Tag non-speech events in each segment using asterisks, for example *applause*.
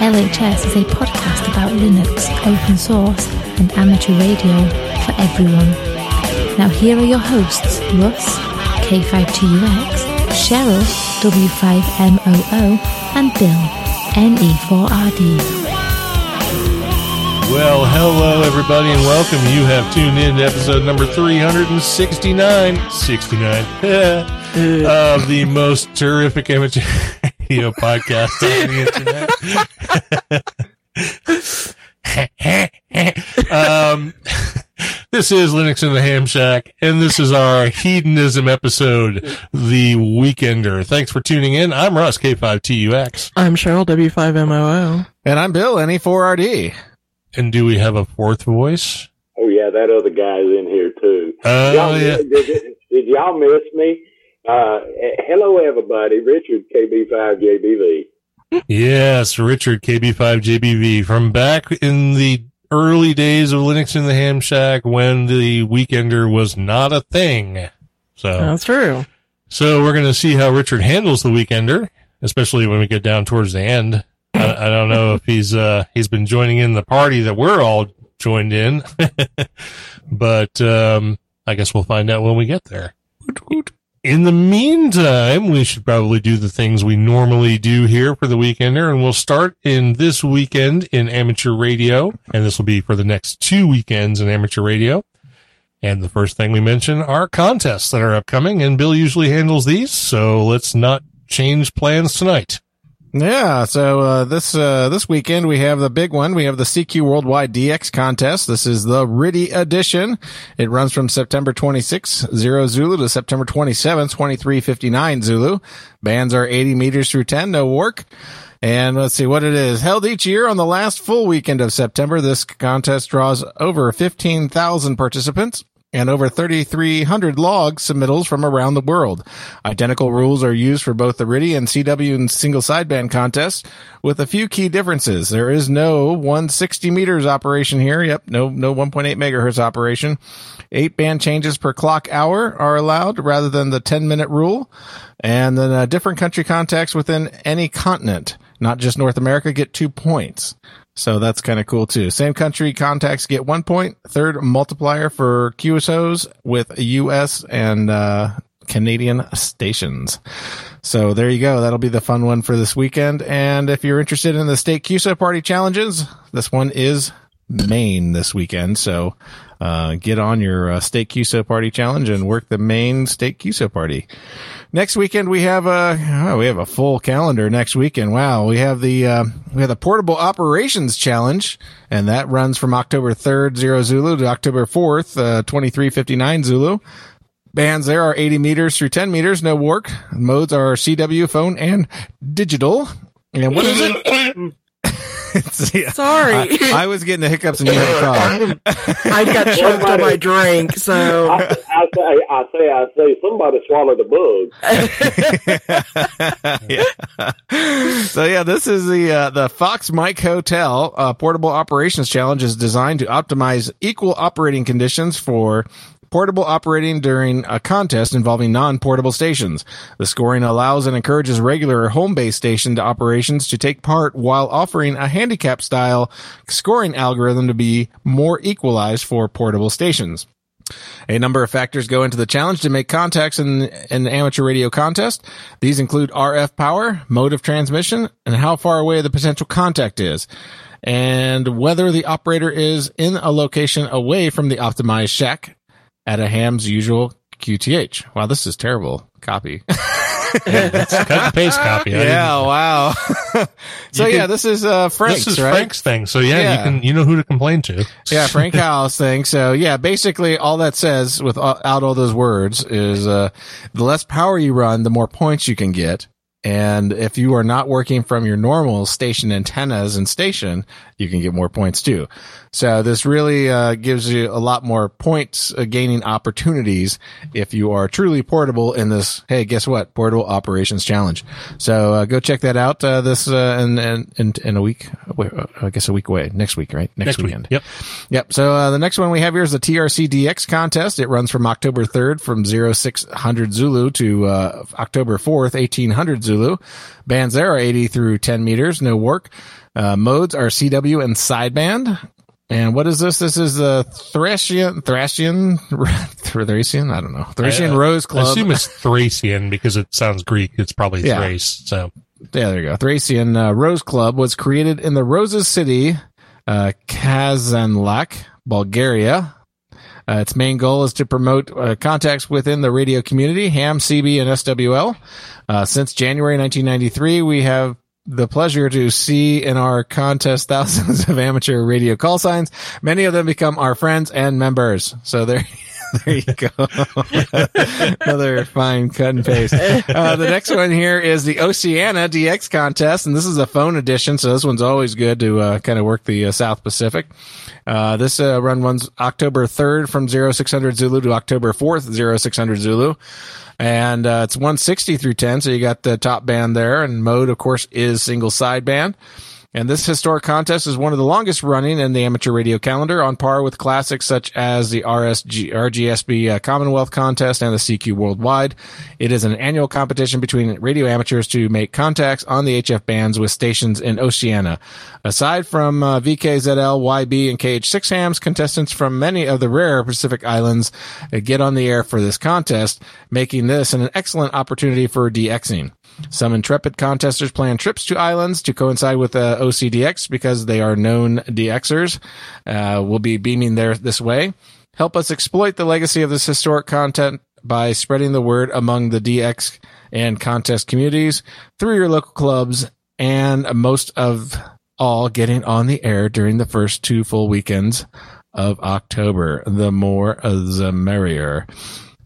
LHS is a podcast about Linux, open source, and amateur radio for everyone. Now, here are your hosts Russ, K5TUX, Cheryl, W5MOO, and Bill, NE4RD. Well, hello everybody and welcome. You have tuned in to episode number 369, 69, *laughs* of the most terrific amateur *laughs* radio podcast on the internet. Um, this is Linux in the Ham Shack, and this is our hedonism episode, The Weekender. Thanks for tuning in. I'm Russ, K5TUX. I'm Cheryl W5MOO. And I'm Bill, NE4RD. And do we have a fourth voice? Oh yeah, that other guy's in here too. Oh, y'all, yeah. did, did, did y'all miss me? Uh, hello everybody, Richard KB5JBV. Yes, Richard KB5JBV from back in the early days of Linux in the Ham Shack when the Weekender was not a thing. So, That's true. so we're going to see how Richard handles the Weekender, especially when we get down towards the end. I, I don't know if he's, uh, he's been joining in the party that we're all joined in, *laughs* but, um, I guess we'll find out when we get there. In the meantime, we should probably do the things we normally do here for the weekender, and we'll start in this weekend in amateur radio, and this will be for the next two weekends in amateur radio. And the first thing we mention are contests that are upcoming, and Bill usually handles these, so let's not change plans tonight. Yeah, so uh, this uh, this weekend we have the big one. We have the CQ Worldwide DX contest. This is the RTTY edition. It runs from September 26, 0 Zulu to September 27, 2359 Zulu. Bands are 80 meters through 10, no work. And let's see what it is. Held each year on the last full weekend of September, this contest draws over 15,000 participants and over 3,300 log submittals from around the world. Identical rules are used for both the RTTY and CW and single sideband contests with a few key differences. There is no 160 meters operation here. Yep. No, no 1.8 megahertz operation. Eight band changes per clock hour are allowed rather than the 10 minute rule. And then uh, different country contacts within any continent, not just North America, get two points. So that's kind of cool too. Same country contacts get one point. Third multiplier for QSOs with US and uh, Canadian stations. So there you go. That'll be the fun one for this weekend. And if you're interested in the state QSO party challenges, this one is Maine this weekend. So uh, get on your uh, state QSO party challenge and work the Maine state QSO party. Next weekend we have a oh, we have a full calendar next weekend. Wow, we have the uh, we have the portable operations challenge, and that runs from October third zero Zulu to October fourth uh, twenty three fifty nine Zulu. Bands there are eighty meters through ten meters, no work. Modes are CW, phone, and digital. And what is it? *coughs* It's- *laughs* yeah. Sorry. I, I was getting the hiccups and you had a *laughs* cough. I got choked on my drink, so I, I say, I say, I say, somebody swallowed a bug. *laughs* yeah. So yeah, this is the uh, the Fox Mike Hotel uh, portable operations challenge is designed to optimize equal operating conditions for portable operating during a contest involving non-portable stations. The scoring allows and encourages regular home-based station operations to take part while offering a handicap style scoring algorithm to be more equalized for portable stations. A number of factors go into the challenge to make contacts in an amateur radio contest. These include RF power, mode of transmission, and how far away the potential contact is, and whether the operator is in a location away from the optimized shack at a ham's usual QTH. Wow, this is terrible copy. *laughs* It's cut and paste copy. Yeah, wow. *laughs* so You yeah, this is uh Frank's, this is right? Frank's thing. So yeah, Yeah. you can you know who to complain to. Yeah, *laughs* Frank House thing. So yeah, basically all that says without all those words is uh the less power you run, the more points you can get. And if you are not working from your normal station antennas and station, you can get more points too. So this really uh, gives you a lot more points uh, gaining opportunities if you are truly portable in this. Hey, guess what? Portable Operations Challenge. So uh, go check that out. Uh, this uh, in, in in a week. Uh, I guess a week away. Next week, right? Next week. weekend. Yep. Yep. So uh, the next one we have here is the TRC DX contest. It runs from October 3rd from 0600 Zulu to uh, October 4th, 1800 Zulu. Bands there are 80 through 10 meters, no work. Uh, modes are CW and sideband. And what is this? This is the Thracian, Thracian, *laughs* Thracian, I don't know. Thracian I- Rose I Club. assume it's Thracian because it sounds Greek. It's probably Yeah. Thrace. So Yeah, there you go. Thracian uh, Rose Club was created in the Roses City, uh, Kazanlak, Bulgaria. Uh, its main goal is to promote uh, contacts within the radio community, ham, CB, and SWL. Uh, since January 1993, we have the pleasure to see in our contest *laughs* thousands of amateur radio call signs. Many of them become our friends and members. So there, *laughs* *laughs* there you go. *laughs* Another fine cut and paste. Uh, the next one here is the Oceania DX contest, and this is a phone edition, so this one's always good to uh, kind of work the uh, South Pacific. Uh, this uh, run runs October 3rd from 0600 Zulu to October 4th, 0600 Zulu. And uh, it's 160 through 10, so you got the top band there, and mode, of course, is single side band. And this historic contest is one of the longest running in the amateur radio calendar, on par with classics such as the RSG, RGSB uh, Commonwealth Contest and the CQ Worldwide. It is an annual competition between radio amateurs to make contacts on the HF bands with stations in Oceania. Aside from uh, VKZL, YB, and KH6 hams, contestants from many of the rare Pacific Islands uh, get on the air for this contest, making this an excellent opportunity for DXing. Some intrepid contesters plan trips to islands to coincide with uh, OCDX because they are known DXers. Uh, we'll be beaming there this way. Help us exploit the legacy of this historic content by spreading the word among the DX and contest communities through your local clubs and most of all getting on the air during the first two full weekends of October. The more uh, the merrier.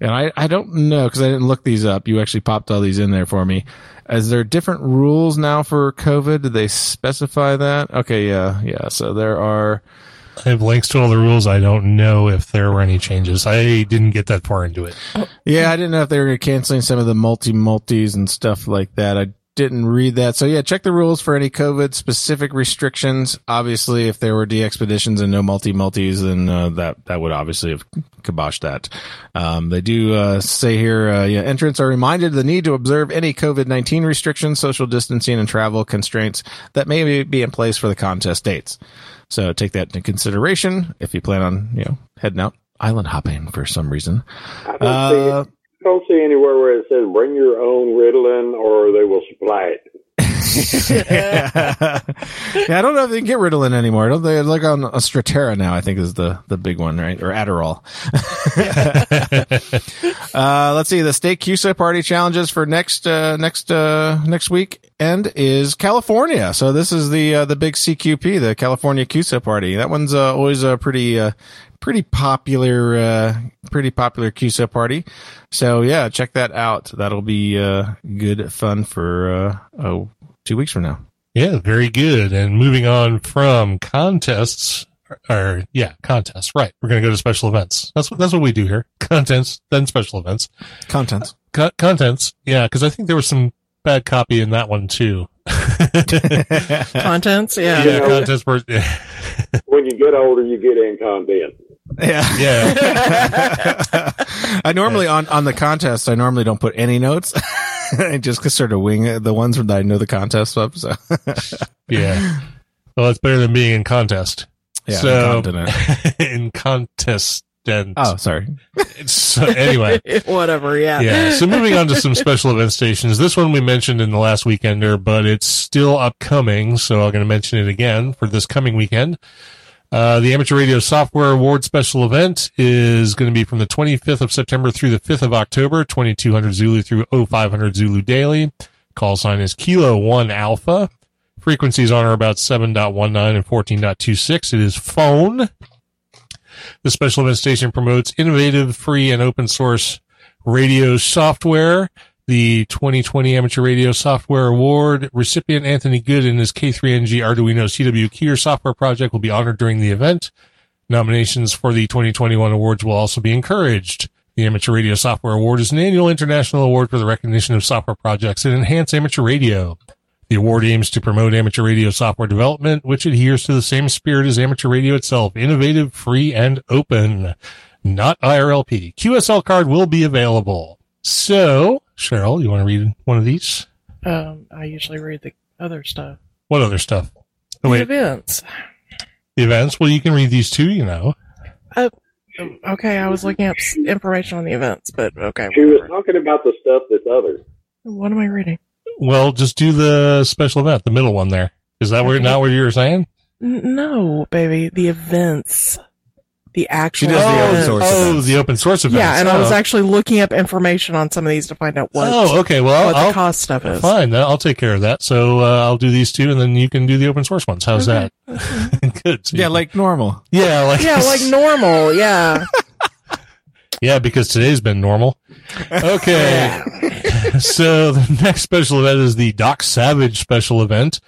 And I, I don't know because I didn't look these up. You actually popped all these in there for me. Is there different rules now for COVID? Did they specify that? Okay, yeah, yeah. So there are. I have links to all the rules. I don't know if there were any changes. I didn't get that far into it. Oh. Yeah, I didn't know if they were canceling some of the multi multis and stuff like that. I didn't read that. So yeah, check the rules for any COVID specific restrictions. Obviously, if there were DXpeditions and no multi multis, then uh, that that would obviously have kiboshed that. Um, they do uh, say here, uh, yeah, entrants are reminded of the need to observe any COVID nineteen restrictions, social distancing, and travel constraints that may be in place for the contest dates. So take that into consideration if you plan on you know heading out island hopping for some reason. I don't, Uh, see, I don't see anywhere where it says bring your own Ritalin or they will supply it. Yeah, *laughs* yeah, I don't know if they can get Ritalin anymore. Don't they like on a Strattera now? I think is the the big one, right? Or Adderall. *laughs* uh, let's see. The state QSO party challenges for next uh, next uh, next week end is California. So this is the uh, the big CQP, the California QSO party. That one's uh, always a pretty uh, pretty popular uh, pretty popular QSO party. So yeah, check that out. That'll be uh, good fun for uh, oh two weeks from now. Yeah, very good. And moving on from contests, or yeah, contests. Right. We're going to go to special events. That's what that's what we do here. *laughs* Contents, then special events. Contents. Co- contents. Yeah, because I think there was some bad copy in that one too. *laughs* Contents, yeah. yeah, contents were. *laughs* When you get older, you get inconvenient. Yeah. *laughs* Yeah. I normally on on the contest. I normally don't put any notes. *laughs* I just sort of wing the ones that I know the contest of. So *laughs* Yeah. Well, it's better than being in contest. yeah. So- incontinent. in contest. And Oh, sorry. so anyway, Whatever, yeah. yeah. So moving on to some special event stations. This one we mentioned in the last weekender, but it's still upcoming. So I'm going to mention it again for this coming weekend. Uh, the Amateur Radio Software Award special event is going to be from the 25th of September through the 5th of October, 2200 Zulu through 0500 Zulu daily. Call sign is Kilo 1 Alpha. Frequencies on are about 7.19 and 14.26. It is phone. The special event station promotes innovative, free, and open source radio software The 2020 Amateur Radio Software Award recipient Anthony Good and his K3NG Arduino CW Keyer software project will be honored during the event. Nominations for the 2021 awards will also be encouraged. The Amateur Radio Software Award is an annual international award for the recognition of software projects that enhance amateur radio. The award aims to promote amateur radio software development, which adheres to the same spirit as amateur radio itself, innovative, free, and open. Not IRLP. QSL card will be available. So, Cheryl, you want to read one of these? Um, I usually read the other stuff. What other stuff? Oh, The wait, events. the events? Well, you can read these too, you know. Um, Okay, I was looking up information on the events, but okay. She was talking about the stuff that's other. What am I reading? Well, just do the special event, the middle one there. Is that where, not what you were saying? No, baby, the events. The actual. does the open source oh, events. the open source events. Yeah, and I was Oh. actually looking up information on some of these to find out what, Oh, okay. Well, what I'll, the cost stuff is. fine. I'll take care of that. So uh, I'll do these two, and then you can do the open source ones. How's Okay. that? *laughs* Good. So Yeah, can- like normal. yeah, like Yeah, like *laughs* normal. Yeah. yeah, because today's been normal. Okay. *laughs* so the next special event is the Doc Savage special event.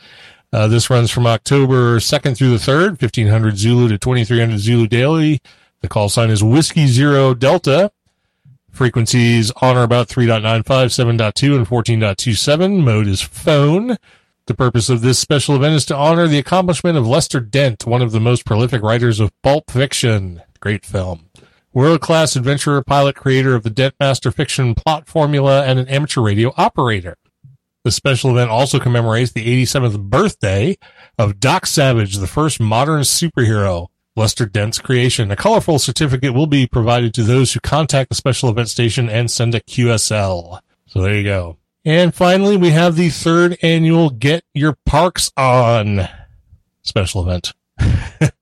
Uh, this runs from October 2nd through the 3rd, 1500 Zulu to 2300 Zulu daily. The call sign is Whiskey Zero Delta. Frequencies on or about 3.95, 7.2, and 14.27. Mode is phone. The purpose of this special event is to honor the accomplishment of Lester Dent, one of the most prolific writers of pulp fiction. Great film. World class adventurer, pilot, creator of the Dent Master fiction plot formula, and an amateur radio operator. The special event also commemorates the 87th birthday of Doc Savage, the first modern superhero, Lester Dent's creation. A colorful certificate will be provided to those who contact the special event station and send a QSL. So there you go. And finally, we have the third annual Get Your Parks On special event. *laughs*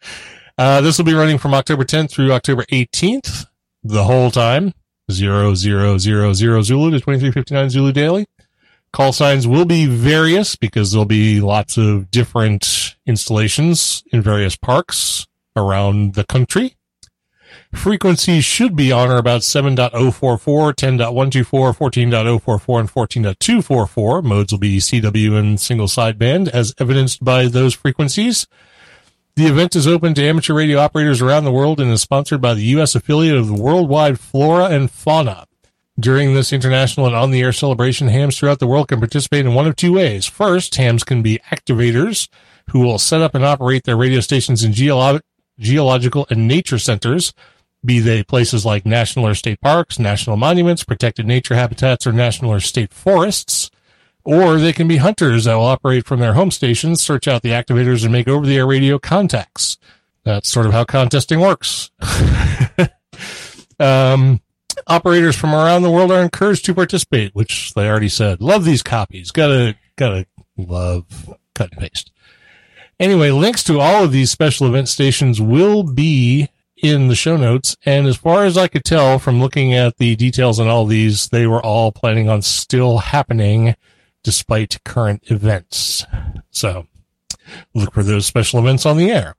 uh, this will be running from October 10th through October 18th, the whole time. Zero zero zero zero Zulu to 2359 Zulu daily. Call signs will be various because there'll be lots of different installations in various parks around the country. Frequencies should be on or about 7.044, 10.124, 14.044, and 14.244. Modes will be CW and single sideband as evidenced by those frequencies. The event is open to amateur radio operators around the world and is sponsored by the U.S. affiliate of the Worldwide Flora and Fauna. During this international and on the air celebration, hams throughout the world can participate in one of two ways. First, hams can be activators who will set up and operate their radio stations in geolo- geological and nature centers, be they places like national or state parks, national monuments, protected nature habitats, or national or state forests. Or they can be hunters that will operate from their home stations, search out the activators, and make over the air radio contacts. That's sort of how contesting works. *laughs* um, operators from around the world are encouraged to participate, which they already said. Love these copies. Gotta, gotta love cut and paste. Anyway, links to all of these special event stations will be in the show notes. And as far as I could tell from looking at the details on all these, they were all planning on still happening despite current events. So look for those special events on the air.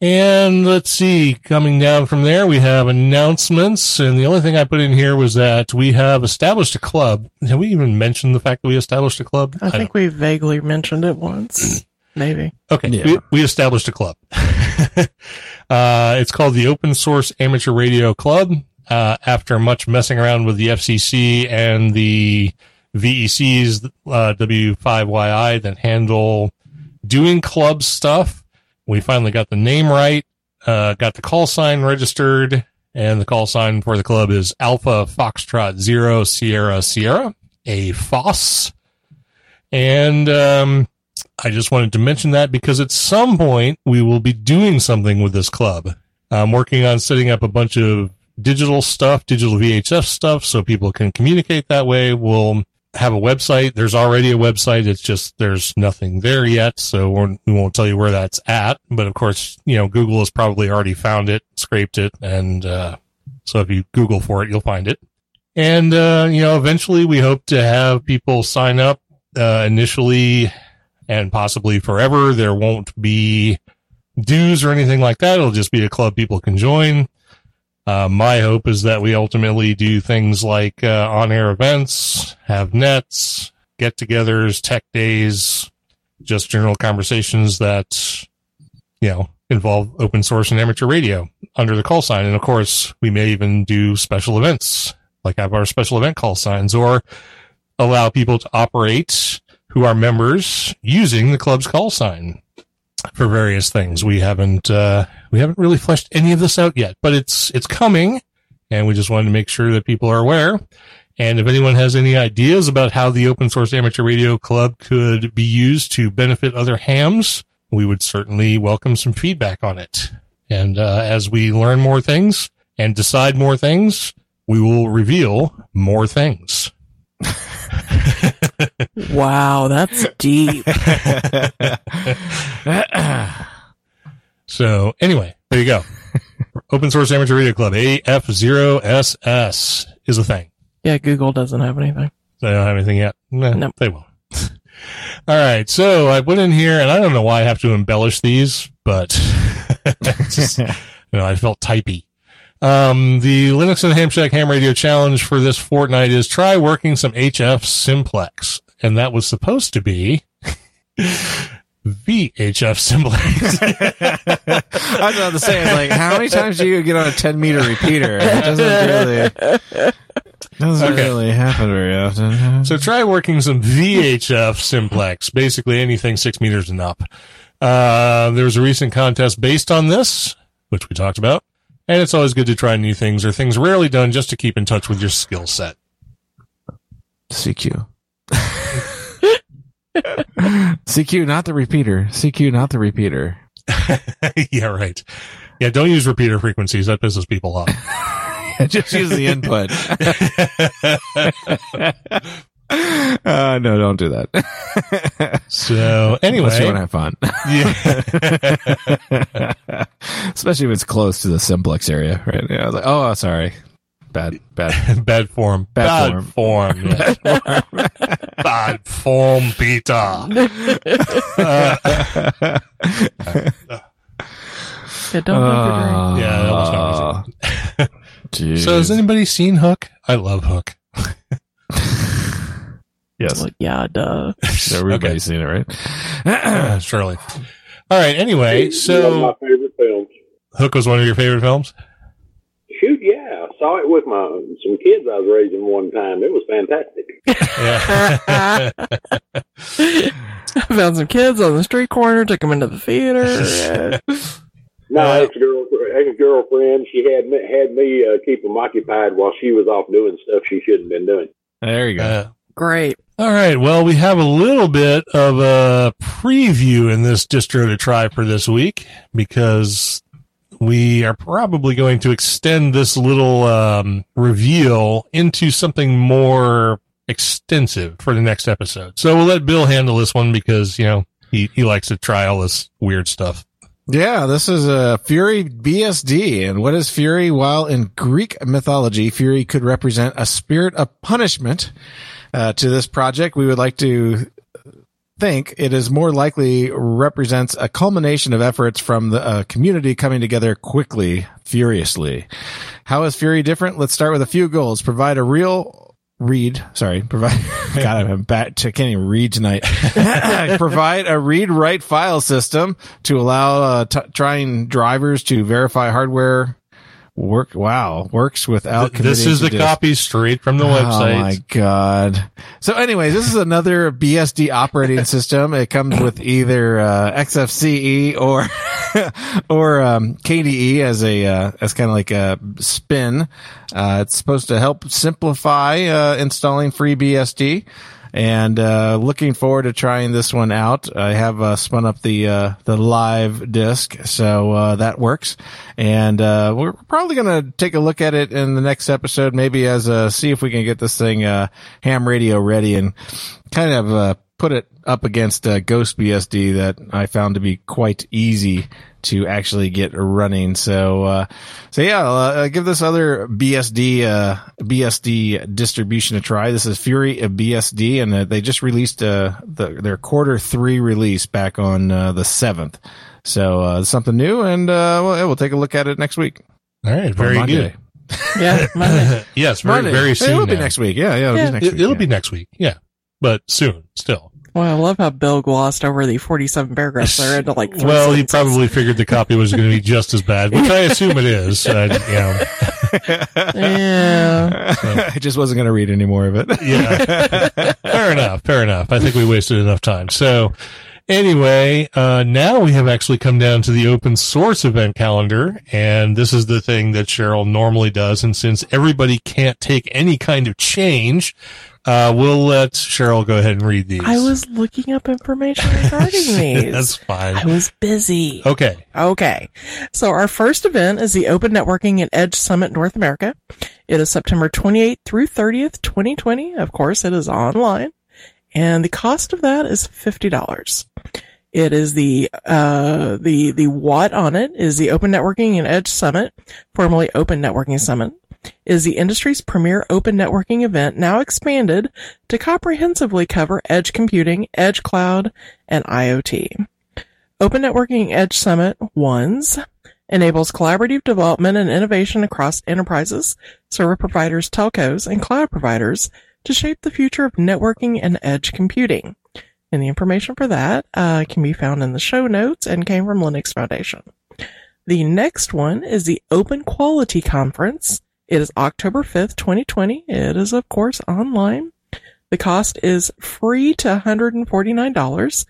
And let's see, coming down from there, we have announcements. And the only thing I put in here was that we have established a club. Have we even mentioned the fact that we established a club? I think we vaguely mentioned it once. *clears throat* Maybe. Okay, Yeah. we, we established a club. *laughs* uh, it's called the Open Source Amateur Radio Club. Uh, after much messing around with the FCC and the VECs, uh, W5YI that handle doing club stuff, we finally got the name right, uh, got the call sign registered, and the call sign for the club is Alpha Foxtrot Zero Sierra Sierra, a FOSS. And, um, I just wanted to mention that because at some point we will be doing something with this club. I'm working on setting up a bunch of digital stuff, digital VHF stuff, so people can communicate that way. We'll have a website. There's already a website. It's just there's nothing there yet, so we're, we won't tell you where that's at. But of course, you know, Google has probably already found it, scraped it, and uh, so if you Google for it, you'll find it. And uh, you know, eventually, we hope to have people sign up uh, initially and possibly forever. There won't be dues or anything like that. It'll just be a club people can join. Uh, my hope is that we ultimately do things like uh, on-air events, have nets, get-togethers, tech days, just general conversations that you know involve open source and amateur radio under the call sign. And of course, we may even do special events, like have our special event call signs, or allow people to operate who are members using the club's call sign for various things. We haven't uh, we haven't really fleshed any of this out yet, but it's it's coming, and we just wanted to make sure that people are aware. And if anyone has any ideas about how the open source amateur radio club could be used to benefit other hams, we would certainly welcome some feedback on it. And uh, as we learn more things and decide more things, we will reveal more things. *laughs* Wow, that's deep. *laughs* *laughs* So anyway, there you go. Open Source Amateur Radio Club, AF0SS is a thing. yeah, Google doesn't have anything. They don't have anything yet. Nah, Nope. They will. *laughs* All right. So I went in here and I don't know why I have to embellish these, but just, you know, I felt typey. Um, the Linux and Ham Shack Ham Radio Challenge for this fortnight is try working some HF simplex. And that was supposed to be *laughs* VHF simplex. *laughs* I was about to say, like, how many times do you get on a 10 meter repeater? It doesn't really, doesn't Okay. really happen very often. So try working some VHF simplex, basically anything six meters and up. Uh, there was a recent contest based on this, which we talked about, and it's always good to try new things or things rarely done just to keep in touch with your skill set. CQ. *laughs* CQ, not the repeater. CQ, not the repeater. *laughs* yeah, right. Yeah, don't use repeater frequencies. That pisses people off. *laughs* Just use the input. *laughs* uh, no, don't do that. *laughs* So Unless you anyway, want to have fun. yeah, *laughs* Especially if it's close to the simplex area, right? Yeah, I was like, oh, sorry. Bad, bad. bad form, Bad form, yes. bad form, Peter. Uh, Yeah, don't dump. Uh, Yeah, that was not Jeez. So has anybody seen Hook? I love Hook. Yes. Like, yeah, duh. *laughs* Everybody's seen it, right? *clears throat* Surely. All right. Anyway, one so of my favorite films. Hook was one of your favorite films. Shoot, yeah, I saw it with my some kids I was raising one time. It was fantastic. *laughs* I *laughs* found some kids on the street corner, took them into the theater. Yeah. No, Uh, ex girlfriend, ex girlfriend, she had me, had me uh, keep them occupied while she was off doing stuff she shouldn't have been doing. There you go. Uh, Great. all right. Well, we have a little bit of a preview in this distro to try for this week because we are probably going to extend this little um, reveal into something more extensive for the next episode. So we'll let Bill handle this one because, you know, he, he likes to try all this weird stuff. Yeah, this is a Fury BSD. And what is Fury? While in Greek mythology, Fury could represent a spirit of punishment. Uh, to this project, we would like to think it is more likely represents a culmination of efforts from the uh, community coming together quickly, furiously. How is Fury different? Let's start with a few goals. Provide a real read. Sorry, provide. *laughs* God, I'm back. I can't even read tonight. *laughs* provide a read write file system to allow uh, t- trying drivers to verify hardware work. Wow, works without. Th- this is the copy straight from the Oh website. Oh my god. So anyways, this is another BSD operating *laughs* system. It comes with either uh, XFCE or *laughs* or um, KDE as a uh, as kind of like a spin. Uh, it's supposed to help simplify uh, installing free BSD. And uh, looking forward to trying this one out. I have uh, spun up the uh, the live disc, so uh, that works. And uh, we're probably going to take a look at it in the next episode, maybe as a see if we can get this thing uh, ham radio ready and kind of put it up against uh, Ghost BSD that I found to be quite easy to actually get running. So, uh, so yeah, uh, give this other BSD, uh, BSD distribution a try. This is Fury uh, BSD and uh, they just released, uh, the, their quarter three release back on, uh, the seventh. So, uh, something new and, uh, we'll, we'll take a look at it next week. All right, very good. Yeah, *laughs* yes, very Monday. very Hey, soon. It'll be next week. Yeah, yeah. It'll Yeah. be next It, week. will yeah. be next week. Yeah, but soon still. Well, I love how Bill glossed over the 47 paragraphs there into like three Well, he probably figured the copy was going to be just as bad, which I assume it is. *laughs* You know, Yeah. I just wasn't going to read any more of it. yeah. fair enough. Fair enough. I think we wasted enough time. So anyway, uh, now we have actually come down to the open source event calendar. And this is the thing that Cheryl normally does. And since everybody can't take any kind of change, uh, we'll let Cheryl go ahead and read these. I was looking up information regarding *laughs* these. That's fine. I was busy. Okay. Okay. So our first event is the Open Networking and Edge Summit North America. It is September 28th through 30th, 2020. Of course, it is online. And the cost of that is $50. It is the, uh, the, the what on it is the Open Networking and Edge Summit, formerly Open Networking Summit, is the industry's premier open networking event now expanded to comprehensively cover edge computing, edge cloud, and IoT. Open Networking Edge Summit ones enables collaborative development and innovation across enterprises, server providers, telcos, and cloud providers to shape the future of networking and edge computing. And the information for that uh, can be found in the show notes and came from Linux Foundation. The next one is the Open Quality Conference. It is October 5th, 2020. It is, of course, online. The cost is free to $149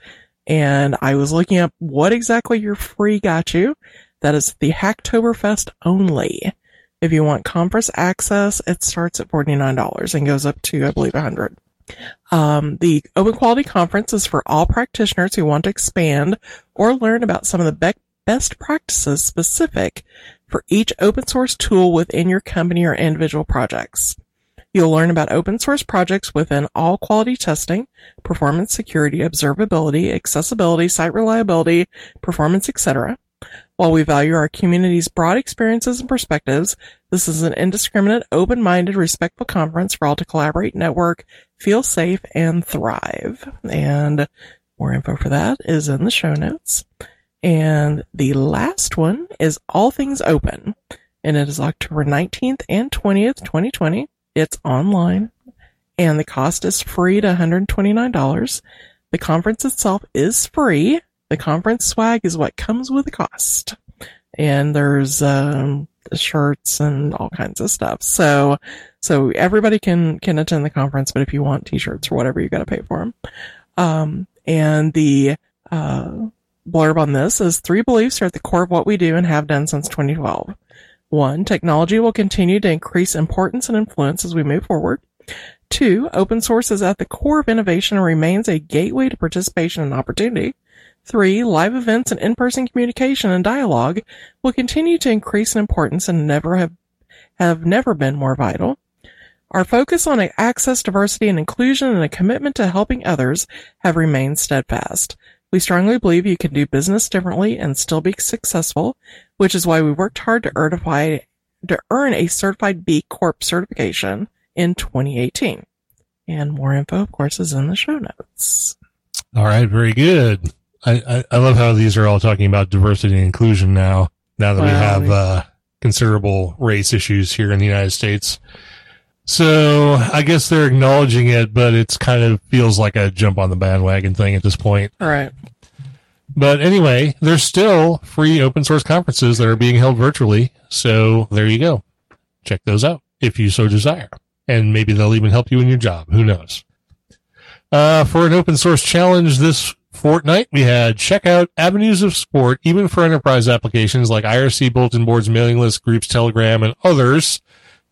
and I was looking up what exactly your free got you. That is the Hacktoberfest only. If you want conference access, it starts at $49 and goes up to, I believe, 100 um, the Open Quality Conference is for all practitioners who want to expand or learn about some of the be- best practices specific for each open source tool within your company or individual projects. You'll learn about open source projects within all quality testing, performance security, observability, accessibility, site reliability, performance, etc. While we value our community's broad experiences and perspectives, this is an indiscriminate, open-minded, respectful conference for all to collaborate, network, feel safe, and thrive. And more info for that is in the show notes. And the last one is All Things Open, and it is October 19th and 20th, 2020. It's online, and the cost is free to $129. The conference itself is free. The conference swag is what comes with the cost. And there's, um, shirts and all kinds of stuff. So, so everybody can, can attend the conference, but if you want t-shirts or whatever, you got to pay for them. Um, and the, uh, blurb on this is three beliefs are at the core of what we do and have done since 2012. One, technology will continue to increase importance and influence as we move forward. Two, open source is at the core of innovation and remains a gateway to participation and opportunity. Three, live events and in-person communication and dialogue will continue to increase in importance and never have, have never been more vital. Our focus on access, diversity, and inclusion and a commitment to helping others have remained steadfast. We strongly believe you can do business differently and still be successful, which is why we worked hard to to earn a certified B Corp certification in 2018. And more info, of course, is in the show notes. All right. Very good. I, I, I love how these are all talking about diversity and inclusion now, now that we have, uh, considerable race issues here in the United States. So I guess they're acknowledging it, but it's kind of feels like a jump on the bandwagon thing at this point. All right. But anyway, there's still free open source conferences that are being held virtually. So there you go. Check those out if you so desire. And maybe they'll even help you in your job. Who knows? Uh, for an open source challenge this fortnight, we had check out avenues of support, even for enterprise applications like IRC bulletin boards, mailing lists, groups, Telegram, and others.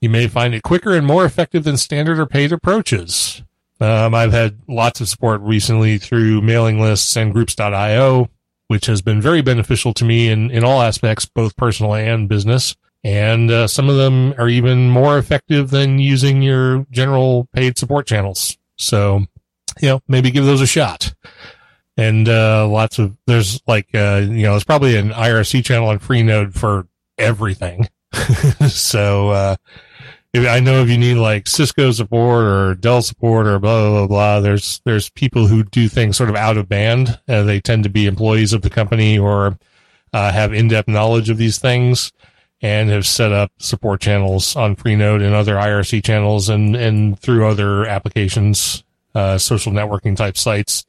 You may find it quicker and more effective than standard or paid approaches. Um, I've had lots of support recently through mailing lists and groups.io, which has been very beneficial to me in, in all aspects, both personal and business. And uh, some of them are even more effective than using your general paid support channels. So, you know, maybe give those a shot. And uh, lots of there's like uh, you know, there's probably an IRC channel on Freenode for everything. *laughs* so uh, I know if you need like Cisco support or Dell support or blah blah blah, blah there's there's people who do things sort of out of band. Uh, they tend to be employees of the company or uh, have in-depth knowledge of these things, and have set up support channels on Freenode and other IRC channels and, and through other applications, uh, social networking type sites,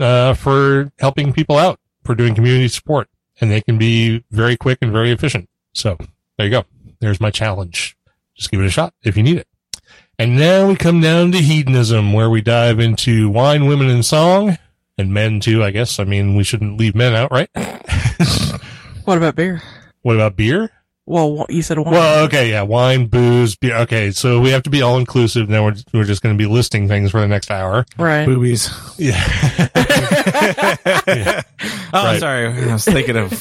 uh, for helping people out, for doing community support. And they can be very quick and very efficient. So there you go. There's my challenge. Just give it a shot if you need it. And now we come down to hedonism, where we dive into wine, women, and song, and men too, I guess. I mean, we shouldn't leave men out, right? *laughs* What about beer? what about beer? Well, you said wine. Well, okay, yeah, wine, booze, beer. Okay, so we have to be all inclusive. Now we're we're just going to be listing things for the next hour. right. Boobies. Yeah, *laughs* Oh, Right. sorry. I was thinking of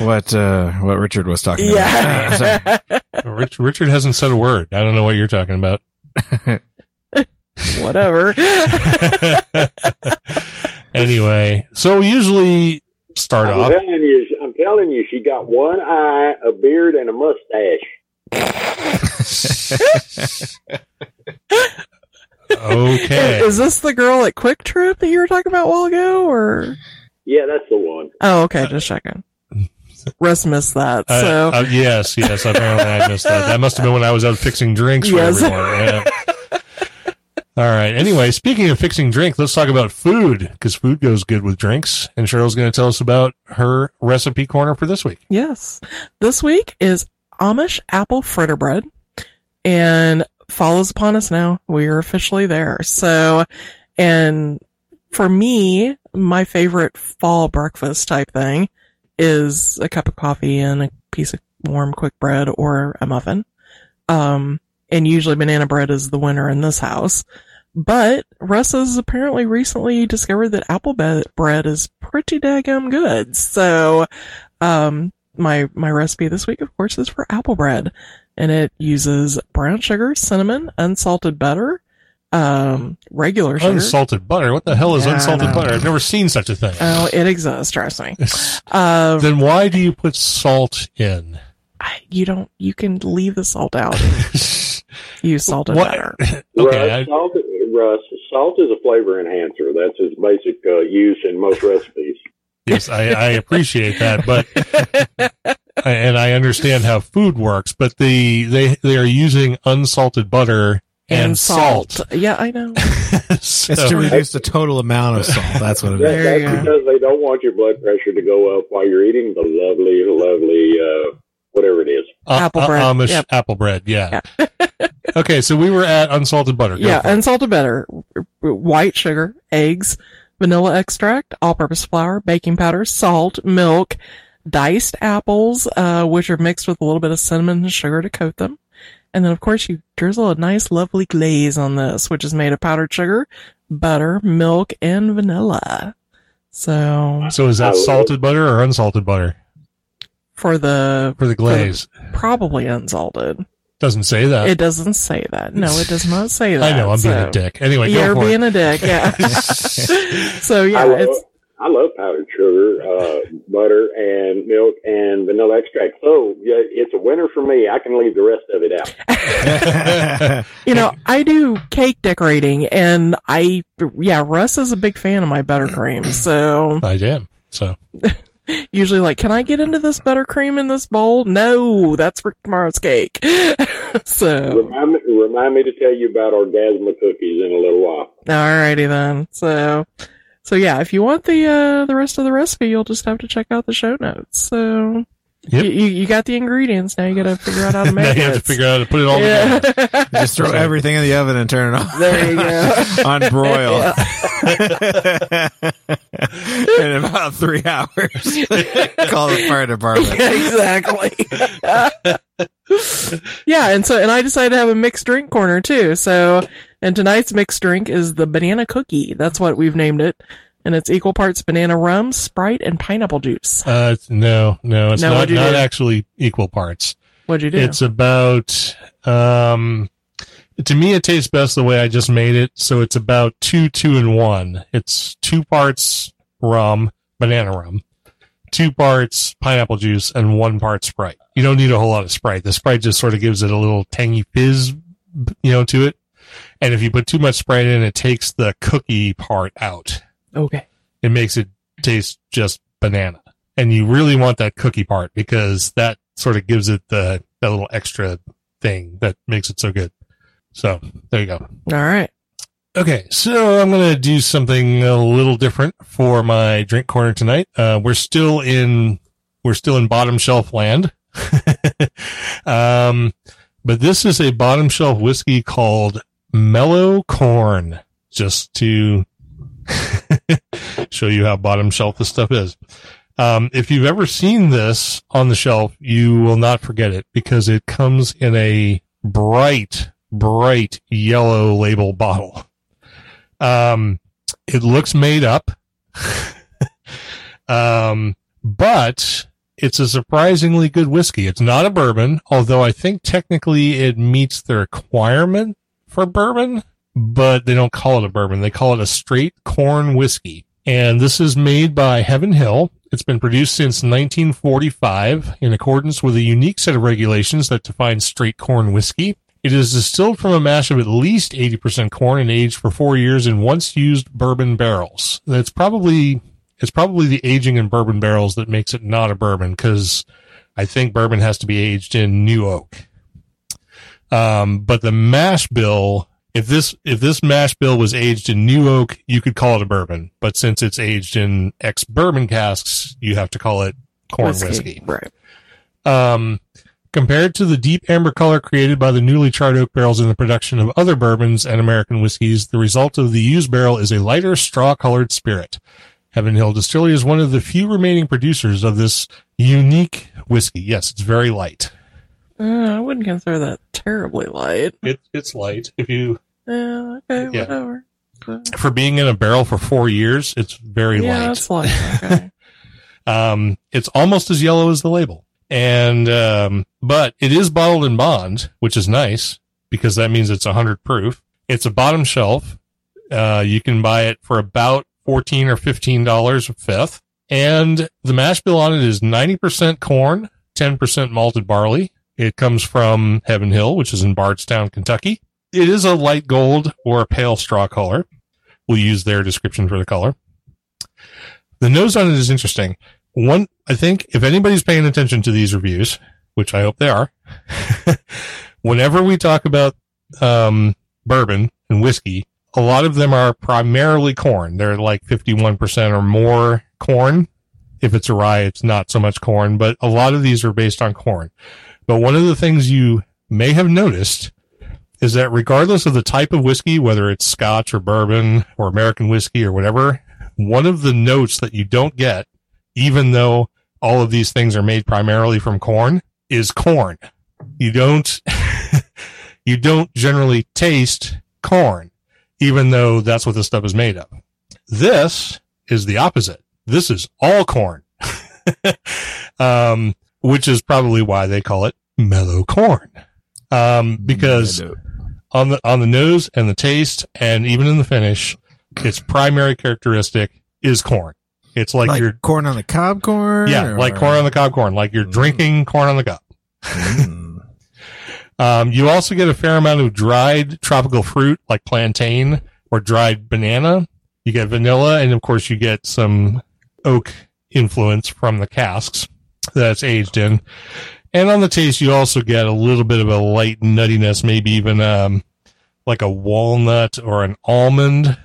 what uh, what Richard was talking Yeah. about. Sorry. *laughs* Rich, Richard hasn't said a word. I don't know what you're talking about. *laughs* Whatever. Anyway, so we usually start I'm off. Telling you, I'm telling you, she got one eye, a beard, and a mustache. Okay, Is this the girl at QuikTrip that you were talking about a while ago, or? Yeah, that's the one. Oh, okay, just checking. Russ missed that, Uh, so uh, yes, yes. Apparently, I missed that. That must have been when I was out fixing drinks for Yes. everyone. Yeah. *laughs* All right. Anyway, speaking of fixing drink, let's talk about food because food goes good with drinks. And Cheryl's going to tell us about her recipe corner for this week. yes, this week is Amish apple fritter bread, and follows upon us now. We are officially there. So, and for me, my favorite fall breakfast type thing is a cup of coffee and a piece of warm quick bread or a muffin. Um, and usually banana bread is the winner in this house. But Russ has apparently recently discovered that apple be- bread is pretty daggum good. So, um, my, my recipe this week, of course, is for apple bread and it uses brown sugar, cinnamon, unsalted butter, um, regular sugar. Unsalted butter. What the hell is Yeah, unsalted butter? I've never seen such a thing. Oh, it exists, trust me. *laughs* Um, then why do you put salt in? I- you don't, you can leave the salt out. *laughs* Use salted What- butter. *laughs* okay. Russ, I, salt, Russ, salt is a flavor enhancer. That's its basic uh, use in most recipes. yes, I, I appreciate that, but *laughs* and I understand how food works, but the they they are using unsalted butter and, salt. Yeah, I know. So- It's to reduce the total amount of salt. That's what it That, is. That's go. because they don't want your blood pressure to go up while you're eating the lovely, lovely, uh, whatever it is. Uh, Apple uh, bread. Amish Yep. apple bread. Yeah. *laughs* okay, so we were at unsalted butter. Go yeah, for it. unsalted butter, white sugar, eggs, vanilla extract, all-purpose flour, baking powder, salt, milk, diced apples, uh, which are mixed with a little bit of cinnamon and sugar to coat them. And then, of course, you drizzle a nice, lovely glaze on this, which is made of powdered sugar, butter, milk, and vanilla. So, so is that salted butter or unsalted butter for the for the glaze? probably unsalted. Doesn't say that. It doesn't say that. No, it does not say that. *laughs* I know. I'm being a dick. Anyway, You're for being it. a dick, yeah. *laughs* *laughs* so I, yeah, love, it's I love powdered sugar, uh, butter, and milk and vanilla extract. So yeah, it's a winner for me. I can leave the rest of it out. you know I do cake decorating, and I yeah Russ is a big fan of my buttercream. So I am. So usually like, can I get into this buttercream in this bowl? No, that's for tomorrow's cake. *laughs* so Remind me, remind me to tell you about orgasma cookies in a little while. alrighty then. So so yeah, if you want the uh the rest of the recipe, you'll just have to check out the show notes. So. Yep. You, you, you got the ingredients. Now you got to figure out how to *laughs* now it. you have to figure out how to put it all together. yeah. *laughs* Just throw everything in the oven and turn it on. There you go. *laughs* on broil. in about three hours. Call the fire department. exactly. yeah, and so and I decided to have a mixed drink corner too. So, and tonight's mixed drink is the banana cookie. That's what we've named it, and it's equal parts banana rum, Sprite, and pineapple juice. Uh, no, no, it's No, not, not do? actually equal parts. What'd you do? It's about, um, to me, it tastes best the way I just made it. So it's about two, two, and one. It's two parts rum, banana rum, two parts pineapple juice, and one part Sprite. You don't need a whole lot of Sprite. The Sprite just sort of gives it a little tangy fizz, you know, to it. And if you put too much Sprite in, it takes the cookie part out. Okay. It makes it taste just banana. And you really want that cookie part because that sort of gives it the that little extra thing that makes it so good. So there you go. All right. Okay, so I'm gonna do something a little different for my drink corner tonight. Uh, we're still in we're still in bottom shelf land, *laughs* um, but this is a bottom shelf whiskey called Mellow Corn. Just to *laughs* *laughs* show you how bottom shelf this stuff is. Um, if you've ever seen this on the shelf, you will not forget it because it comes in a bright, bright yellow label bottle. Um, it looks made up. *laughs* um, but it's a surprisingly good whiskey. It's not a bourbon, although I think technically it meets the requirement for bourbon, but they don't call it a bourbon. They call it a straight corn whiskey. And this is made by Heaven Hill. It's been produced since 1945 in accordance with a unique set of regulations that define straight corn whiskey. It is distilled from a mash of at least 80% corn and aged for four years in once used bourbon barrels. That's probably, it's probably the aging in bourbon barrels that makes it not a bourbon because I think bourbon has to be aged in new oak. Um, but the mash bill, if this, if this mash bill was aged in new oak, you could call it a bourbon. But since it's aged in ex bourbon casks, you have to call it corn whiskey. Right. Um, compared to the deep amber color created by the newly charred oak barrels in the production of other bourbons and American whiskeys, the result of the used barrel is a lighter straw colored spirit. Heaven Hill Distillery is one of the few remaining producers of this unique whiskey. Yes, it's very light. Uh, I wouldn't consider that terribly light. It, it's light. If you, Yeah, okay, Yeah. whatever. for being in a barrel for four years, it's very yeah, light. Yeah, it's light. Okay. *laughs* *laughs* Um, it's almost as yellow as the label. And, um, but it is bottled in bond, which is nice because that means it's 100 proof. It's a bottom shelf. Uh, you can buy it for about 14 or $15 a fifth. And the mash bill on it is 90% corn, 10% malted barley. It comes from Heaven Hill, which is in Bardstown, Kentucky. It is a light gold or a pale straw color. We'll use their description for the color. The nose on it is interesting one, I think if anybody's paying attention to these reviews, which I hope they are, *laughs* whenever we talk about, um, bourbon and whiskey, a lot of them are primarily corn. They're like 51% or more corn. If it's a rye, it's not so much corn, but a lot of these are based on corn. But one of the things you may have noticed is that regardless of the type of whiskey, whether it's scotch or bourbon or American whiskey or whatever, one of the notes that you don't get even though all of these things are made primarily from corn, is corn. You don't, *laughs* you don't generally taste corn, even though that's what this stuff is made of. This is the opposite. This is all corn. *laughs* um, which is probably why they call it mellow corn. Um, because on the, on the nose and the taste and even in the finish, its primary characteristic is corn. It's like, like you're, corn on the cob corn. yeah, or- like corn on the cob corn, like you're Mm. drinking corn on the cob. Mm. *laughs* Um, you also get a fair amount of dried tropical fruit like plantain or dried banana. You get vanilla, and of course, you get some oak influence from the casks that's aged in. And on the taste, you also get a little bit of a light nuttiness, maybe even um, like a walnut or an almond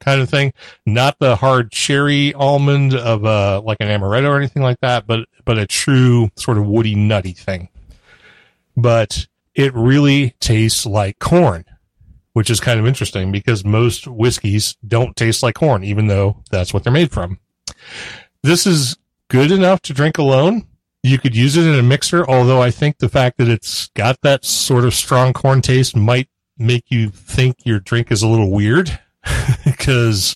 kind of thing. Not the hard cherry almond of uh, like an amaretto or anything like that, but but a true sort of woody nutty thing. But it really tastes like corn, which is kind of interesting because most whiskeys don't taste like corn, even though that's what they're made from. This is good enough to drink alone. You could use it in a mixer, although I think the fact that it's got that sort of strong corn taste might make you think your drink is a little weird *laughs* because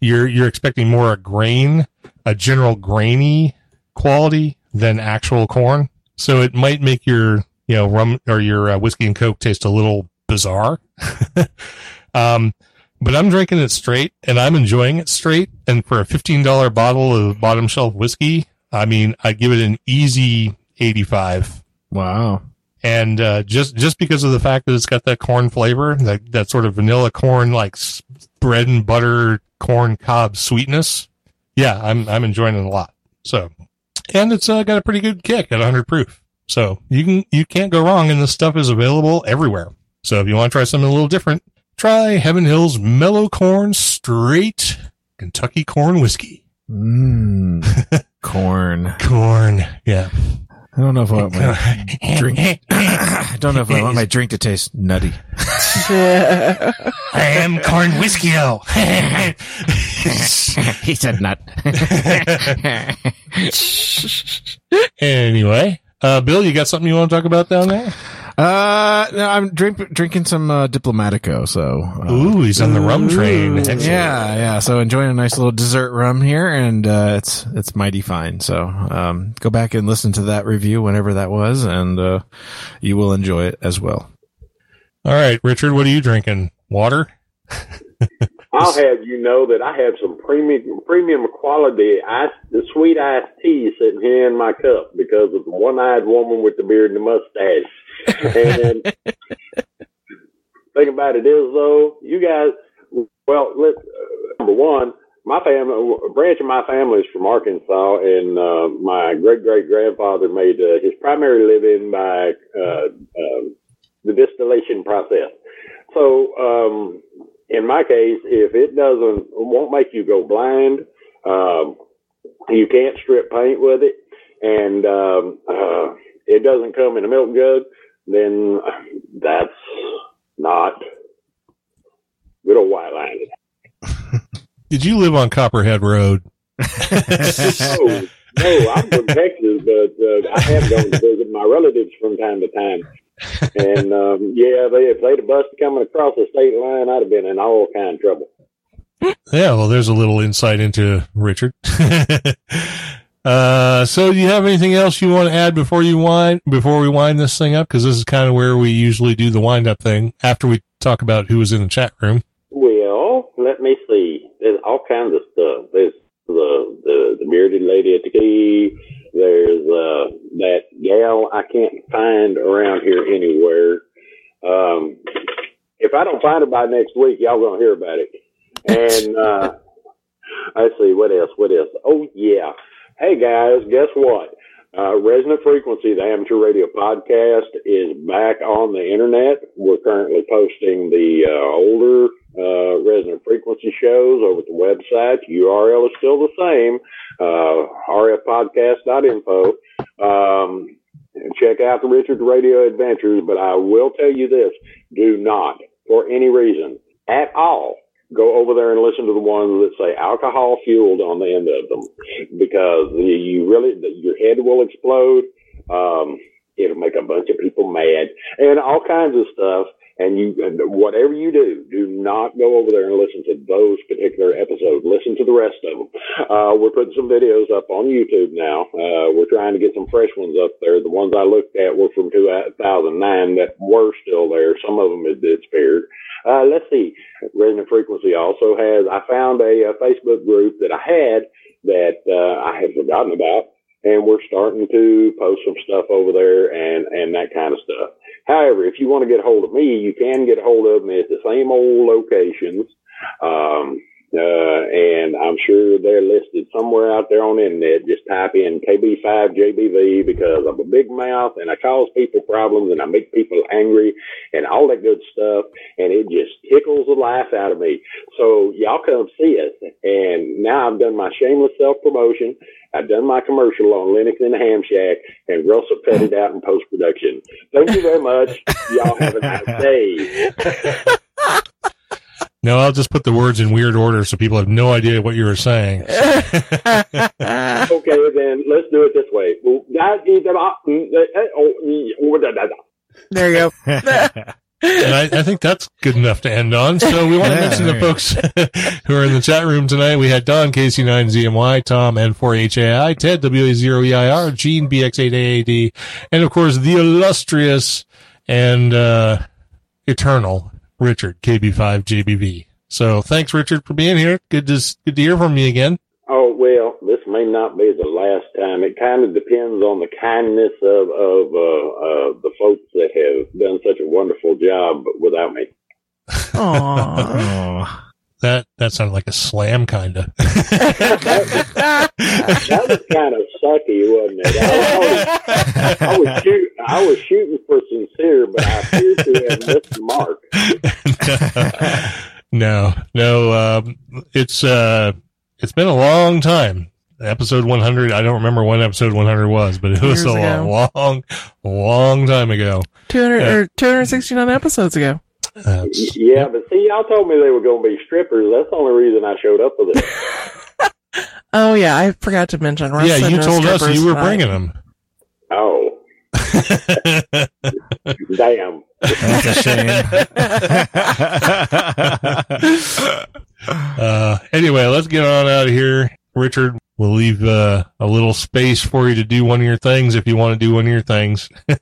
you're you're expecting more a grain, a general grainy quality than actual corn. So it might make your you know rum or your uh, whiskey and coke taste a little bizarre. *laughs* um, but I'm drinking it straight and I'm enjoying it straight. And for a fifteen dollar bottle of bottom shelf whiskey, I mean, I give it an easy eighty five. Wow. And uh, just just because of the fact that it's got that corn flavor, that that sort of vanilla corn like bread and butter corn cob sweetness, yeah, I'm I'm enjoying it a lot. So, and it's uh, got a pretty good kick at 100 proof. So you can you can't go wrong, and this stuff is available everywhere. So if you want to try something a little different, try Heaven Hill's Mellow Corn Straight Kentucky Corn Whiskey. Mmm. *laughs* Corn. Corn, yeah. I don't know if I want my *laughs* drink. *coughs* I don't know if I want my drink to taste nutty. *laughs* I am corn whiskey. he said nut. anyway, uh, Bill, you got something you want to talk about down there? Uh, no, I'm drink, drinking some uh, Diplomatico. So, uh, Ooh, he's on the rum train. yeah, yeah. So enjoying a nice little dessert rum here, and uh, it's it's mighty fine. So, um, go back and listen to that review whenever that was, and uh, you will enjoy it as well. All right, Richard, what are you drinking? Water? *laughs* I'll have you know that I have some premium premium quality ice, the sweet iced tea sitting here in my cup because of the one eyed woman with the beard and the mustache. And thing about it is though, you guys, well, let, number one, my family, a branch of my family is from Arkansas, and uh, my great great grandfather made uh, his primary living by uh, um the distillation process. So, um, in my case, if it doesn't, won't make you go blind, um, you can't strip paint with it, and um, uh, it doesn't come in a milk jug, then that's not good old white line. *laughs* Did you live on Copperhead Road? no, no, I'm from Texas, but uh, I have gone to visit my relatives from time to time. And um, yeah, they, if they'd have busted coming across the state line, I'd have been in all kind of trouble. Yeah, well, there's a little insight into Richard. *laughs* uh, so do you have anything else you want to add before you wind, before we wind this thing up? Cause this is kind of where we usually do the wind up thing after we talk about who was in the chat room. Well, let me see. There's all kinds of stuff. There's the the, the bearded lady at the key. There's uh, that gal I can't find around here anywhere. Um, if I don't find her by next week, y'all gonna hear about it. *laughs* And uh, let's see what else. What else? Oh yeah. Hey guys, guess what? Uh, Resonant Frequency, the amateur radio podcast, is back on the internet. We're currently posting the uh, older uh, Resonant Frequency shows over at the website. URL is still the same, uh, rfpodcast.info. Um, and check out the Richard Radio Adventures, but I will tell you this, do not, for any reason, at all, go over there and listen to the ones that say alcohol fueled on the end of them because you- really, your head will explode. Um, it'll make a bunch of people mad and all kinds of stuff. And you, and whatever you do, do not go over there and listen to those particular episodes. Listen to the rest of them. Uh, we're putting some videos up on YouTube now. Uh, we're trying to get some fresh ones up there. The ones I looked at were from 2009 that were still there. Some of them had disappeared. Uh, let's see. Resonant Frequency also has, I found a, a Facebook group that I had that, uh, I had forgotten about and we're starting to post some stuff over there and, and that kind of stuff. However, if you want to get a hold of me, you can get a hold of me at the same old locations. Um, uh, and I'm sure they're listed somewhere out there on the internet. Just type in KB5JBV because I'm a big mouth and I cause people problems and I make people angry and all that good stuff. And it just tickles the life out of me. So y'all come see us. And now I've done my shameless self promotion. I've done my commercial on Linux in the Ham Shack and Russell cut it out in post production. Thank you very much. Y'all have a nice day. *laughs* No, I'll just put the words in weird order so people have no idea what you were saying. *laughs* Okay, then let's do it this way. Well, that is about- mm, uh, uh, oh, mm, There you go. And I, I think that's good enough to end on. So we want to Yeah, mention the you folks *laughs* who are in the chat room tonight. We had Don, KC9ZMY, Tom, N4HAI, Ted, WA0EIR, Gene, BX8AAD, and of course the illustrious and, uh, eternal Richard, KB5JBV. So thanks, Richard, for being here. Good to, good to hear from you again. Oh well, this may not be the last time. It kind of depends on the kindness of of uh, uh, the folks that have done such a wonderful job without me. Aww. *laughs* That, that sounded like a slam kind of. *laughs* That was kind of sucky, wasn't it? I, was, I was shoot, I was shooting for sincere, but I appear to have missed the mark. *laughs* no, no, um, it's, uh, it's been a long time. Episode 100, I don't remember when episode 100 was, but it was Years a ago. long, long time ago. 200 Yeah. or 269 episodes ago. Uh, Yeah, but see, y'all told me they were going to be strippers. That's the only reason I showed up with it. *laughs* Oh yeah, I forgot to mention. Russ yeah, you no told us you were tonight. bringing them. Oh, damn. That's a shame. *laughs* Uh, anyway, let's get on out of here. Richard, we'll leave uh, a little space for you to do one of your things if you want to do one of your things. *laughs*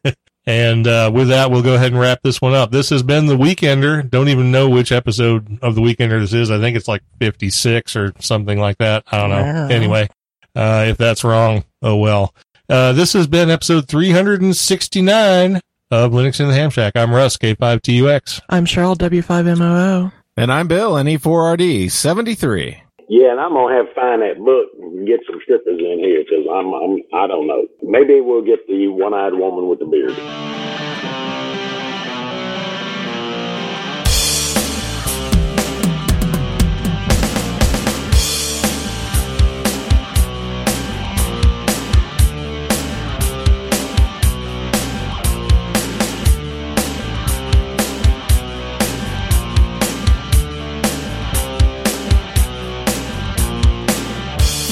and uh, with that, we'll go ahead and wrap this one up. This has been The Weekender. Don't even know which episode of The Weekender this is. I think it's like 56 or something like that. I don't know. Wow. Anyway, uh, if that's wrong, oh well. Uh, this has been episode 369 of Linux in the Ham Shack. I'm Russ, K5TUX. I'm Cheryl W5MOO. and I'm Bill, and E4RD 73. Yeah, and I'm gonna have to find that book and get some strippers in here because I'm, I'm I don't know. Maybe we'll get the one-eyed woman with the beard.